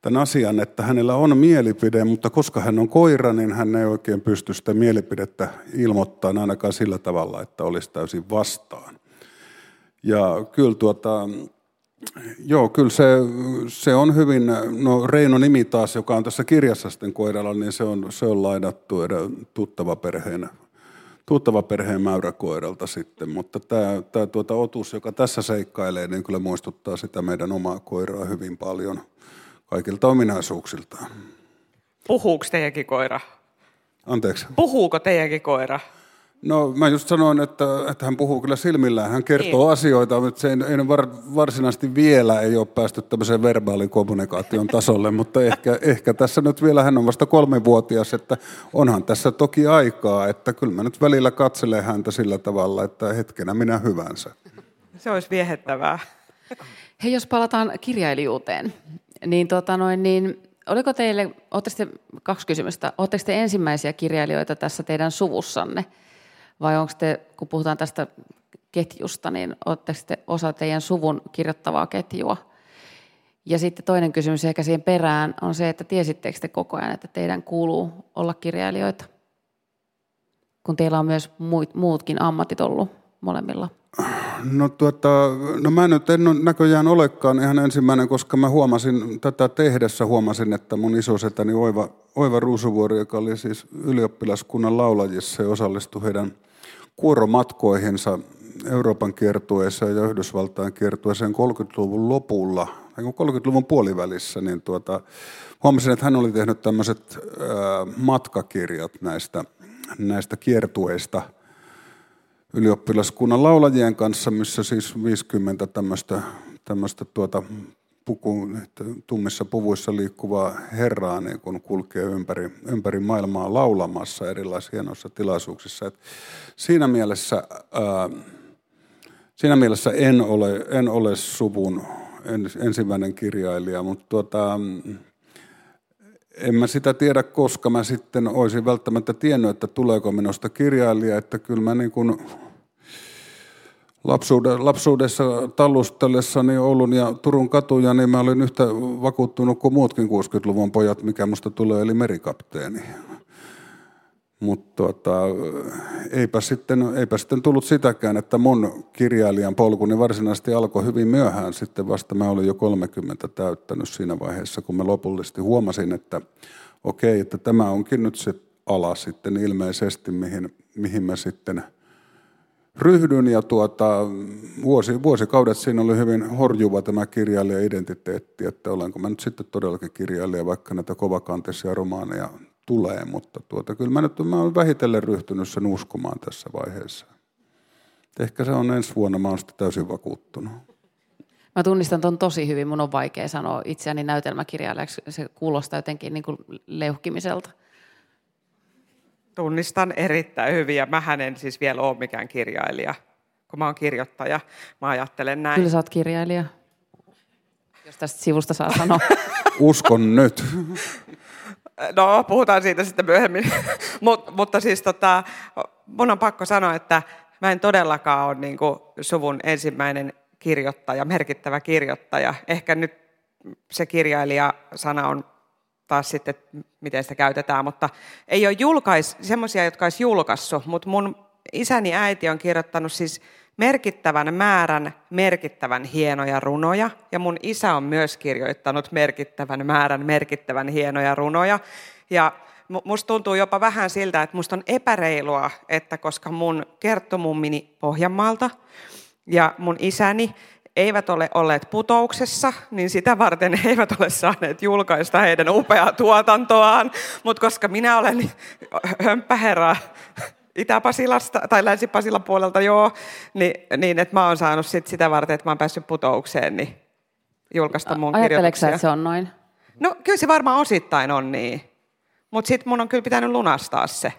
tämän asian, että hänellä on mielipide, mutta koska hän on koira, niin hän ei oikein pysty sitä mielipidettä ilmoittamaan ainakaan sillä tavalla, että olisi täysin vastaan. Ja kyllä tuota, Joo, kyllä se, se on hyvin, no Reino nimi taas, joka on tässä kirjassa sitten koiralla, niin se on, se on lainattu tuttava perheen, tuttava perheen mäyräkoiralta sitten, mutta tämä, tämä tuota otus, joka tässä seikkailee, niin kyllä muistuttaa sitä meidän omaa koiraa hyvin paljon – kaikilta ominaisuuksiltaan. Puhuuko teidänkin koira? Anteeksi? Puhuuko teidänkin koira? No mä just sanoin, että, että hän puhuu kyllä silmillään. Hän kertoo niin. asioita, mutta se ei, ei var, varsinaisesti vielä ei ole päästy tämmöiseen verbaalin kommunikaation tasolle, mutta ehkä, ehkä tässä nyt vielä hän on vasta kolmevuotias, että onhan tässä toki aikaa, että kyllä mä nyt välillä katselen häntä sillä tavalla, että hetkenä minä hyvänsä. Se olisi viehettävää. Hei, jos palataan kirjailijuuteen, niin, tota noin, niin oliko teille, te, kaksi kysymystä, oletteko te ensimmäisiä kirjailijoita tässä teidän suvussanne? Vai onko te, kun puhutaan tästä ketjusta, niin oletteko te osa teidän suvun kirjoittavaa ketjua? Ja sitten toinen kysymys ehkä siihen perään on se, että tiesittekö te koko ajan, että teidän kuuluu olla kirjailijoita? Kun teillä on myös muutkin ammatit ollut molemmilla. No, tuota, no mä nyt en näköjään olekaan ihan ensimmäinen, koska mä huomasin tätä tehdessä, huomasin, että mun isosetäni Oiva, Oiva Ruusuvuori, joka oli siis ylioppilaskunnan laulajissa ja osallistui heidän kuoromatkoihinsa Euroopan kiertueessa ja Yhdysvaltain kiertueeseen 30-luvun lopulla, 30-luvun puolivälissä, niin tuota, huomasin, että hän oli tehnyt tämmöiset matkakirjat näistä, näistä kiertueista – ylioppilaskunnan laulajien kanssa, missä siis 50 tämmöistä, tämmöistä tuota puku, tummissa puvuissa liikkuvaa herraa niin kun kulkee ympäri, ympäri maailmaa laulamassa erilaisissa hienoissa tilaisuuksissa. Et siinä, mielessä, ää, siinä mielessä en ole, en ole suvun ensimmäinen kirjailija, mutta tuota, en mä sitä tiedä, koska mä sitten olisin välttämättä tiennyt, että tuleeko minusta kirjailija, että kyllä mä niin kuin lapsuudessa tallustellessani Oulun ja Turun katuja, niin mä olin yhtä vakuuttunut kuin muutkin 60-luvun pojat, mikä musta tulee, eli merikapteeni. Mutta tuota, eipä, sitten, eipä sitten tullut sitäkään, että mun kirjailijan polkuni varsinaisesti alkoi hyvin myöhään. Sitten vasta mä olin jo 30 täyttänyt siinä vaiheessa, kun mä lopullisesti huomasin, että okei, että tämä onkin nyt se ala sitten ilmeisesti, mihin, mihin mä sitten ryhdyn. Ja tuota, vuosi, vuosikaudet siinä oli hyvin horjuva tämä kirjailija-identiteetti, että olenko mä nyt sitten todellakin kirjailija, vaikka näitä kovakantisia romaaneja tulee, mutta tuota, kyllä mä nyt mä olen vähitellen ryhtynyt sen uskomaan tässä vaiheessa. Ehkä se on ensi vuonna, mä olen sitten täysin vakuuttunut. Mä tunnistan ton tosi hyvin, mun on vaikea sanoa itseäni näytelmäkirjailijaksi, se kuulostaa jotenkin niin kuin leuhkimiselta. Tunnistan erittäin hyvin ja mä en siis vielä ole mikään kirjailija, kun mä oon kirjoittaja. Mä ajattelen näin. Kyllä sä oot kirjailija, jos tästä sivusta saa sanoa. Uskon nyt. No, puhutaan siitä sitten myöhemmin. Mut, mutta siis tota, mun on pakko sanoa, että mä en todellakaan ole niin kuin suvun ensimmäinen kirjoittaja, merkittävä kirjoittaja. Ehkä nyt se kirjailija-sana on taas sitten, miten sitä käytetään, mutta ei ole julkais, semmoisia, jotka olisi julkaissut, mutta mun isäni äiti on kirjoittanut siis merkittävän määrän merkittävän hienoja runoja, ja mun isä on myös kirjoittanut merkittävän määrän merkittävän hienoja runoja, ja musta tuntuu jopa vähän siltä, että musta on epäreilua, että koska mun kertomummini Pohjanmaalta ja mun isäni eivät ole olleet putouksessa, niin sitä varten he eivät ole saaneet julkaista heidän upeaa tuotantoaan. Mutta koska minä olen hömppäherra Itä-Pasilasta tai Länsi-Pasilan puolelta, joo, niin, niin että mä oon saanut sit sitä varten, että mä oon päässyt putoukseen, niin julkaista mun kirjoituksia. että se on noin? No kyllä se varmaan osittain on niin. Mutta sitten mun on kyllä pitänyt lunastaa se.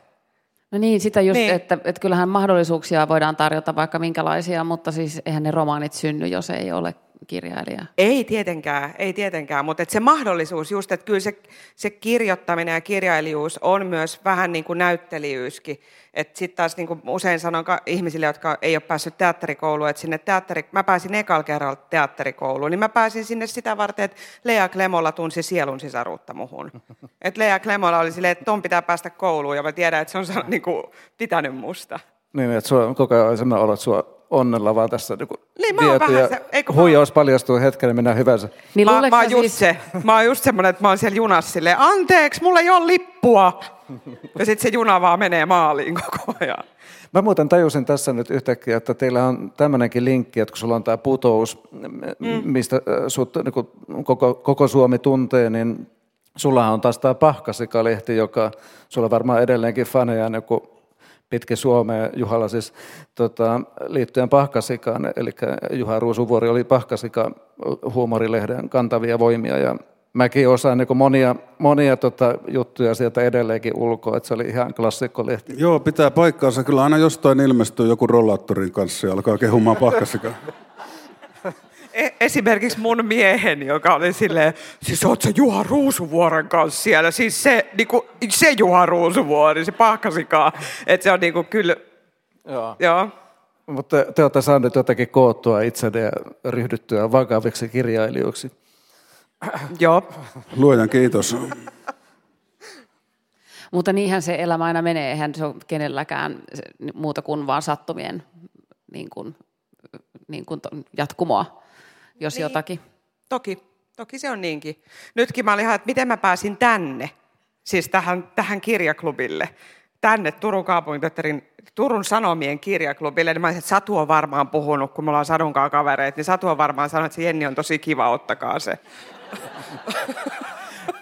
No niin, sitä just, niin. Että, että kyllähän mahdollisuuksia voidaan tarjota vaikka minkälaisia, mutta siis eihän ne romaanit synny, jos ei ole kirjailija. Ei tietenkään, ei tietenkään, mutta että se mahdollisuus just, että kyllä se, se kirjoittaminen ja kirjailijuus on myös vähän niin kuin näyttelijyyskin. Että sitten taas niin kuin usein sanon ihmisille, jotka ei ole päässyt teatterikouluun, että sinne teatteri, mä pääsin ekalla kerralla teatterikouluun, niin mä pääsin sinne sitä varten, että Lea Klemolla tunsi sielun sisaruutta muhun. Että Lea Klemolla oli silleen, että ton pitää päästä kouluun ja mä tiedän, että se on niin kuin pitänyt musta. Niin, että sua, koko ajan sellainen olo, että sua onnella vaan tässä niin niin, mä oon vähän se, eikö huijaus mä... paljastuu hetken, niin mennään hyvänsä. Niin, mä, mä, oon just siis... se, mä oon just semmoinen, että mä oon siellä junassa silleen, anteeksi, mulla ei ole lippua. Ja sitten se juna vaan menee maaliin koko ajan. Mä muuten tajusin tässä nyt yhtäkkiä, että teillä on tämmöinenkin linkki, että kun sulla on tämä putous, mm. mistä äh, sut, niin kuin koko, koko Suomi tuntee, niin sulla on taas tämä Pahkasikalehti, joka sulla varmaan edelleenkin faneja niin kuin pitkin Suomea Juhalla siis tota, liittyen Pahkasikaan, eli Juha Ruusuvuori oli Pahkasika huumorilehden kantavia voimia ja mäkin osaan niin monia, monia tota, juttuja sieltä edelleenkin ulkoa, että se oli ihan klassikkolehti. Joo, pitää paikkaansa. Kyllä aina jostain ilmestyy joku rollaattorin kanssa ja alkaa kehumaan Pahkasikaa. E- esimerkiksi mun mieheni, joka oli silleen, siis oot sä Juha Ruusuvuoren kanssa siellä, siis se, niinku, se Juha Ruusuvuori, se pahkasikaan, että se on niinku kyllä, joo. joo. Mutta te, te olette saaneet jotenkin koottua itsenne ja ryhdyttyä vakaviksi kirjailijoiksi. Joo. Luojan kiitos. Mutta niinhän se elämä aina menee, eihän se ole kenelläkään muuta kuin vaan sattumien niin kuin, niin kuin jatkumoa jos niin. jotakin. Toki, toki se on niinkin. Nytkin mä olin ihan, että miten mä pääsin tänne, siis tähän, tähän kirjaklubille, tänne Turun kaupunginteatterin Turun Sanomien kirjaklubille, niin mä olisin, että Satu on varmaan puhunut, kun me ollaan Sadunkaan kavereita, niin Satu on varmaan sanonut, että se Jenni on tosi kiva, ottakaa se.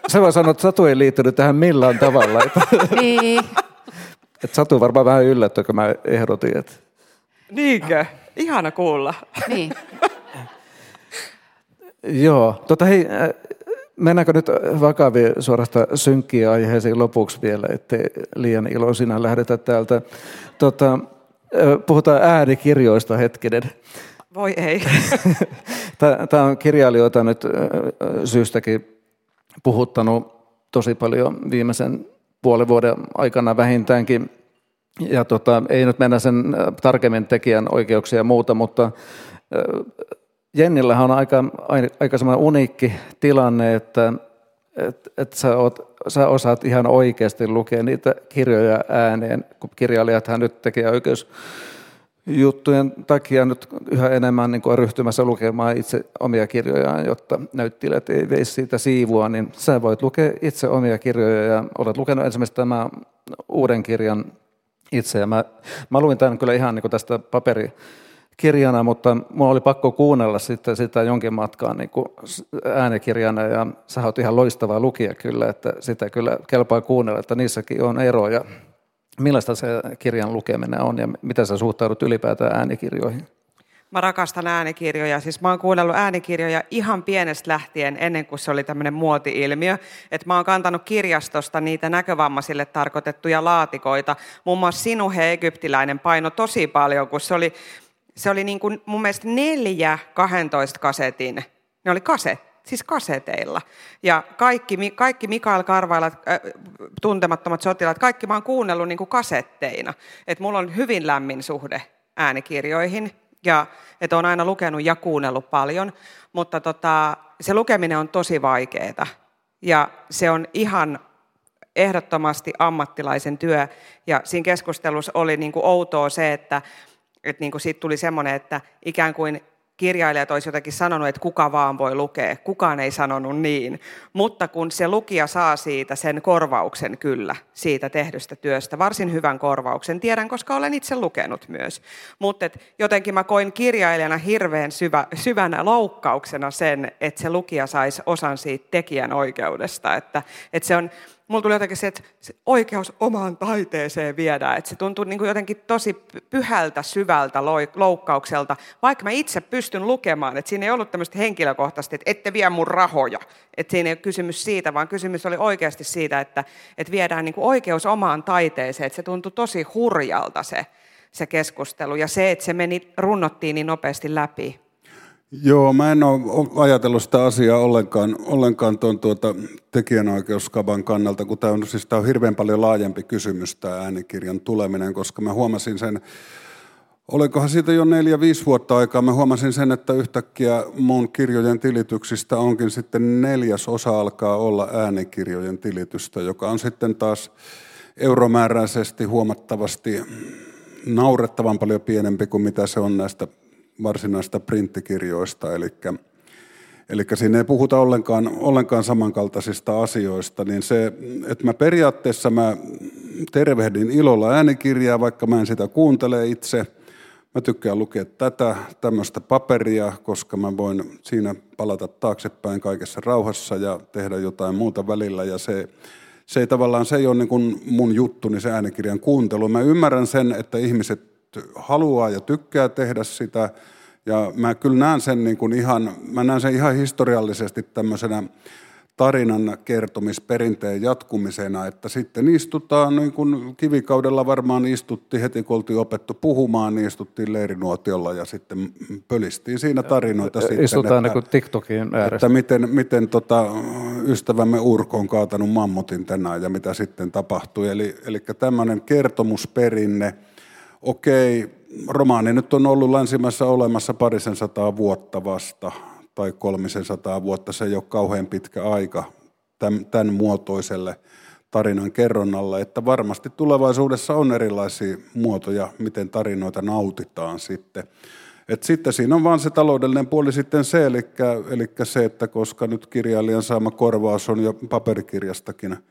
Se voi sanoa, että Satu ei liittynyt tähän millään tavalla. niin. Että Satu varmaan vähän yllättyi, kun mä ehdotin, että... Niinkö? Ihana kuulla. Niin. Joo, tota hei, äh, mennäänkö nyt vakaviin suorasta synkkiä aiheisiin lopuksi vielä, ettei liian iloisina lähdetä täältä. Tota, äh, puhutaan äänikirjoista hetkinen. Voi ei. Tämä on kirjailijoita nyt äh, syystäkin puhuttanut tosi paljon viimeisen puolen vuoden aikana vähintäänkin. Ja tota, ei nyt mennä sen tarkemmin tekijän oikeuksia ja muuta, mutta Jennillähän on aika, aika semmoinen uniikki tilanne, että et, et sä, oot, sä osaat ihan oikeasti lukea niitä kirjoja ääneen, kun kirjailijathan nyt tekee oikeus juttujen takia nyt yhä enemmän niin kuin ryhtymässä lukemaan itse omia kirjojaan, jotta näyttelijät ei veisi siitä siivua, niin sä voit lukea itse omia kirjoja ja olet lukenut ensimmäistä tämän uuden kirjan itse. Ja mä, mä luin tämän kyllä ihan niin kuin tästä paperi kirjana, mutta mulla oli pakko kuunnella sitten sitä jonkin matkaa niin kuin äänikirjana ja sä oot ihan loistava lukija kyllä, että sitä kyllä kelpaa kuunnella, että niissäkin on eroja. Millaista se kirjan lukeminen on ja miten sä suhtaudut ylipäätään äänikirjoihin? Mä rakastan äänikirjoja. Siis mä oon kuunnellut äänikirjoja ihan pienestä lähtien ennen kuin se oli tämmöinen muoti-ilmiö. Että mä oon kantanut kirjastosta niitä näkövammaisille tarkoitettuja laatikoita. Muun muassa Sinuhe Egyptiläinen paino tosi paljon, kun se oli se oli niin kuin mun mielestä neljä 12 kasetin, ne oli kaset, siis kaseteilla. Ja kaikki, kaikki Mikael Karvailat, äh, tuntemattomat sotilaat, kaikki mä oon kuunnellut niin kuin kasetteina. Että mulla on hyvin lämmin suhde äänikirjoihin ja että on aina lukenut ja kuunnellut paljon, mutta tota, se lukeminen on tosi vaikeaa. Ja se on ihan ehdottomasti ammattilaisen työ. Ja siinä keskustelussa oli niin kuin outoa se, että, että niin kuin siitä tuli semmoinen, että ikään kuin kirjailijat olisi jotakin sanonut, että kuka vaan voi lukea. Kukaan ei sanonut niin. Mutta kun se lukija saa siitä sen korvauksen kyllä, siitä tehdystä työstä, varsin hyvän korvauksen, tiedän, koska olen itse lukenut myös. Mutta jotenkin mä koin kirjailijana hirveän syvä, syvänä loukkauksena sen, että se lukija saisi osan siitä tekijän oikeudesta. Että, että se on, mulla tuli jotenkin se, että se oikeus omaan taiteeseen viedään, että se tuntuu niin kuin jotenkin tosi pyhältä, syvältä loukkaukselta, vaikka mä itse pystyn lukemaan, että siinä ei ollut tämmöistä henkilökohtaisesti, että ette vie mun rahoja, että siinä ei ole kysymys siitä, vaan kysymys oli oikeasti siitä, että, että viedään niin kuin oikeus omaan taiteeseen, että se tuntui tosi hurjalta se, se keskustelu. Ja se, että se meni, runnottiin niin nopeasti läpi. Joo, mä en ole ajatellut sitä asiaa ollenkaan, ollenkaan tuon tuota tekijänoikeuskavan kannalta, kun tämä on, siis tämä on hirveän paljon laajempi kysymys tämä äänikirjan tuleminen, koska mä huomasin sen, olikohan siitä jo neljä, viisi vuotta aikaa, mä huomasin sen, että yhtäkkiä mun kirjojen tilityksistä onkin sitten neljäs osa alkaa olla äänikirjojen tilitystä, joka on sitten taas euromääräisesti huomattavasti naurettavan paljon pienempi kuin mitä se on näistä varsinaista printtikirjoista, eli, eli siinä ei puhuta ollenkaan, ollenkaan samankaltaisista asioista, niin se, että mä periaatteessa mä tervehdin ilolla äänikirjaa, vaikka mä en sitä kuuntele itse. Mä tykkään lukea tätä, tämmöistä paperia, koska mä voin siinä palata taaksepäin kaikessa rauhassa ja tehdä jotain muuta välillä. Ja se, se ei tavallaan, se ei ole niin kuin mun juttuni se äänikirjan kuuntelu. Mä ymmärrän sen, että ihmiset haluaa ja tykkää tehdä sitä. Ja mä kyllä näen sen, niin kuin ihan, mä näen sen ihan historiallisesti tämmöisenä tarinan kertomisperinteen jatkumisena, että sitten istutaan, niin kuin kivikaudella varmaan istuttiin heti, kun oltiin opettu puhumaan, niin istuttiin leirinuotiolla ja sitten pölistiin siinä tarinoita. Istutaan sitten, että, niin TikTokin äärestä. Että miten, miten tota, ystävämme Urko on kaatanut mammutin tänään ja mitä sitten tapahtui. Eli, eli tämmöinen kertomusperinne – okei, romaani nyt on ollut länsimässä olemassa parisen sataa vuotta vasta, tai kolmisen sataa vuotta, se ei ole kauhean pitkä aika tämän, muotoiselle tarinan kerronnalle, että varmasti tulevaisuudessa on erilaisia muotoja, miten tarinoita nautitaan sitten. Et sitten siinä on vain se taloudellinen puoli sitten se, eli, eli se, että koska nyt kirjailijan saama korvaus on jo paperikirjastakin –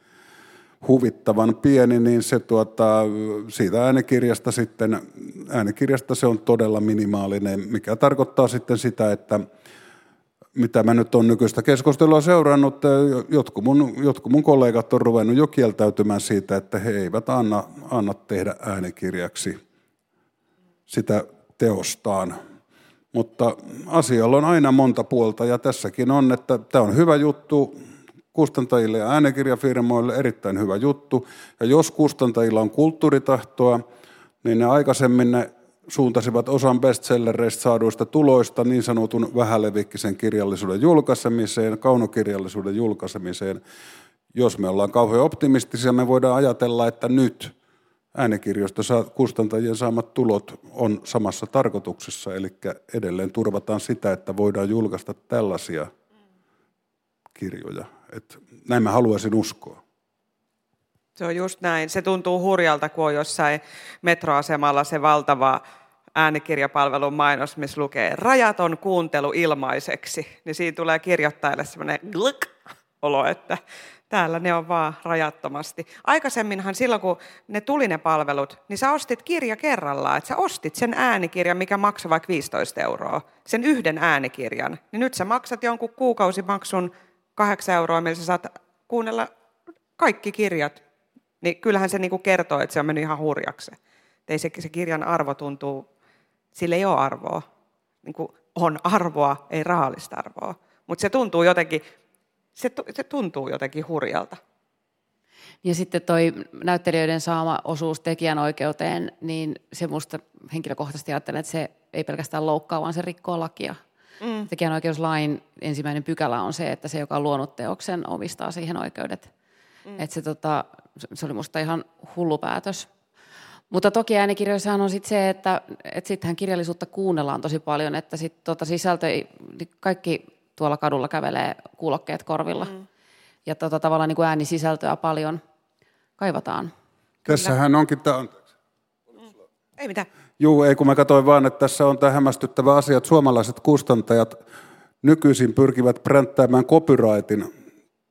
huvittavan pieni, niin se tuota, siitä äänikirjasta sitten, äänikirjasta se on todella minimaalinen, mikä tarkoittaa sitten sitä, että mitä mä nyt on nykyistä keskustelua seurannut, jotkut mun, jotkut mun kollegat on ruvennut jo kieltäytymään siitä, että he eivät anna, anna tehdä äänikirjaksi sitä teostaan. Mutta asialla on aina monta puolta ja tässäkin on, että tämä on hyvä juttu, kustantajille ja äänikirjafirmoille erittäin hyvä juttu. Ja jos kustantajilla on kulttuuritahtoa, niin ne aikaisemmin ne suuntasivat osan bestsellereistä saaduista tuloista niin sanotun vähälevikkisen kirjallisuuden julkaisemiseen, kaunokirjallisuuden julkaisemiseen. Jos me ollaan kauhean optimistisia, me voidaan ajatella, että nyt äänikirjoista kustantajien saamat tulot on samassa tarkoituksessa, eli edelleen turvataan sitä, että voidaan julkaista tällaisia kirjoja. Et näin mä haluaisin uskoa. Se on just näin. Se tuntuu hurjalta, kun on jossain metroasemalla se valtava äänikirjapalvelun mainos, missä lukee rajaton kuuntelu ilmaiseksi. Niin siinä tulee kirjoittajalle semmoinen olo, että täällä ne on vaan rajattomasti. Aikaisemminhan silloin, kun ne tuli ne palvelut, niin sä ostit kirja kerrallaan. Että sä ostit sen äänikirjan, mikä maksoi vaikka 15 euroa. Sen yhden äänikirjan. Niin nyt sä maksat jonkun kuukausimaksun kahdeksan euroa, millä sä saat kuunnella kaikki kirjat, niin kyllähän se niinku kertoo, että se on mennyt ihan hurjaksi. Ei se, se kirjan arvo tuntuu, sillä ei ole arvoa. Niin kuin on arvoa, ei rahallista arvoa. Mutta se tuntuu jotenkin, se, se tuntuu jotenkin hurjalta. Ja sitten toi näyttelijöiden saama osuus tekijänoikeuteen, niin se musta henkilökohtaisesti ajattelen, että se ei pelkästään loukkaa, vaan se rikkoo lakia. Mm. Tekijänoikeuslain ensimmäinen pykälä on se, että se, joka on luonut teoksen, omistaa siihen oikeudet. Mm. Et se, tota, se oli musta ihan hullu päätös. Mutta toki äänikirjoissahan on sit se, että et sittenhän kirjallisuutta kuunnellaan tosi paljon, että sit tota sisältö, kaikki tuolla kadulla kävelee kuulokkeet korvilla. Mm. ja tota, tavallaan niin kuin äänisisältöä paljon kaivataan. Tässähän onkin tämä, Ei mitään. Juu, ei kun mä katsoin vaan, että tässä on tämä hämmästyttävä asia, että suomalaiset kustantajat nykyisin pyrkivät pränttäämään copyrightin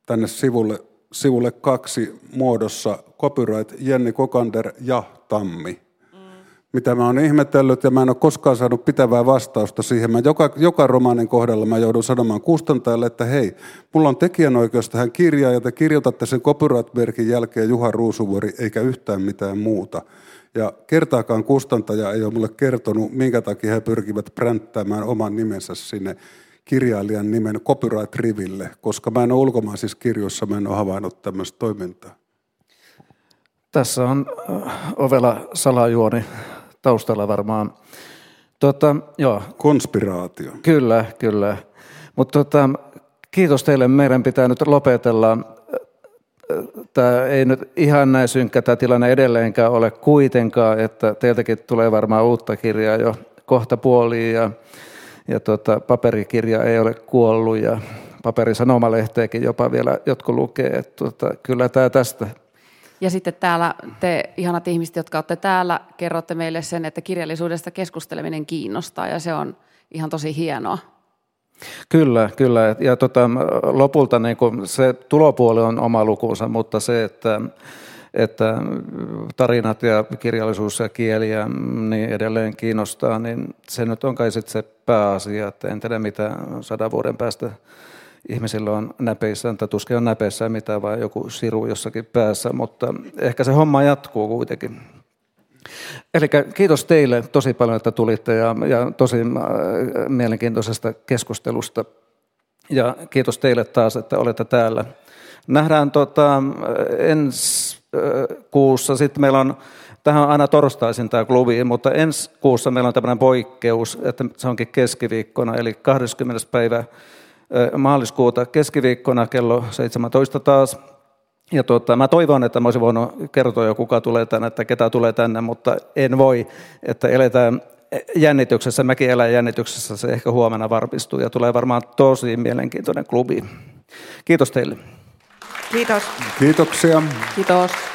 tänne sivulle, sivulle kaksi muodossa. Copyright Jenni Kokander ja Tammi. Mitä mä oon ihmetellyt ja mä en ole koskaan saanut pitävää vastausta siihen. Mä joka, joka romaanin kohdalla mä joudun sanomaan kustantajalle, että hei, mulla on tekijänoikeus tähän kirjaan ja te kirjoitatte sen copyright-merkin jälkeen Juha Ruusuvuori eikä yhtään mitään muuta. Ja kertaakaan kustantaja ei ole mulle kertonut, minkä takia he pyrkivät pränttäämään oman nimensä sinne kirjailijan nimen copyright-riville, koska mä en ole ulkomaisissa kirjoissa, mä en ole havainnut tämmöistä toimintaa. Tässä on äh, ovela salajuoni taustalla varmaan. Tota, joo. Konspiraatio. Kyllä, kyllä. Mutta tota, kiitos teille. Meidän pitää nyt lopetella tämä ei nyt ihan näin synkkä tämä tilanne edelleenkään ole kuitenkaan, että teiltäkin tulee varmaan uutta kirjaa jo kohta puoliin ja, ja tota, paperikirja ei ole kuollut ja paperisanomalehtiäkin jopa vielä jotkut lukee. Että tota, kyllä tämä tästä. Ja sitten täällä te ihanat ihmiset, jotka olette täällä, kerrotte meille sen, että kirjallisuudesta keskusteleminen kiinnostaa ja se on ihan tosi hienoa. Kyllä, kyllä. Ja, tota, lopulta niin kuin se tulopuoli on oma lukunsa, mutta se, että, että tarinat ja kirjallisuus ja kieli ja niin edelleen kiinnostaa, niin se nyt on kai sitten se pääasia, että en tiedä mitä sadan vuoden päästä ihmisillä on näpeissään, tai tuskin on näpeissään mitään, vai joku siru jossakin päässä, mutta ehkä se homma jatkuu kuitenkin. Eli kiitos teille tosi paljon, että tulitte ja, ja tosi äh, mielenkiintoisesta keskustelusta. Ja kiitos teille taas, että olette täällä. Nähdään tota, ensi äh, kuussa. Sitten meillä on, tähän on aina torstaisin tämä klubi, mutta ensi kuussa meillä on tämmöinen poikkeus, että se onkin keskiviikkona, eli 20. päivä maaliskuuta keskiviikkona kello 17 taas ja tuota, mä toivon, että mä olisin voinut kertoa jo, kuka tulee tänne, että ketä tulee tänne, mutta en voi, että eletään jännityksessä, mäkin elän jännityksessä, se ehkä huomenna varmistuu ja tulee varmaan tosi mielenkiintoinen klubi. Kiitos teille. Kiitos. Kiitoksia. Kiitos.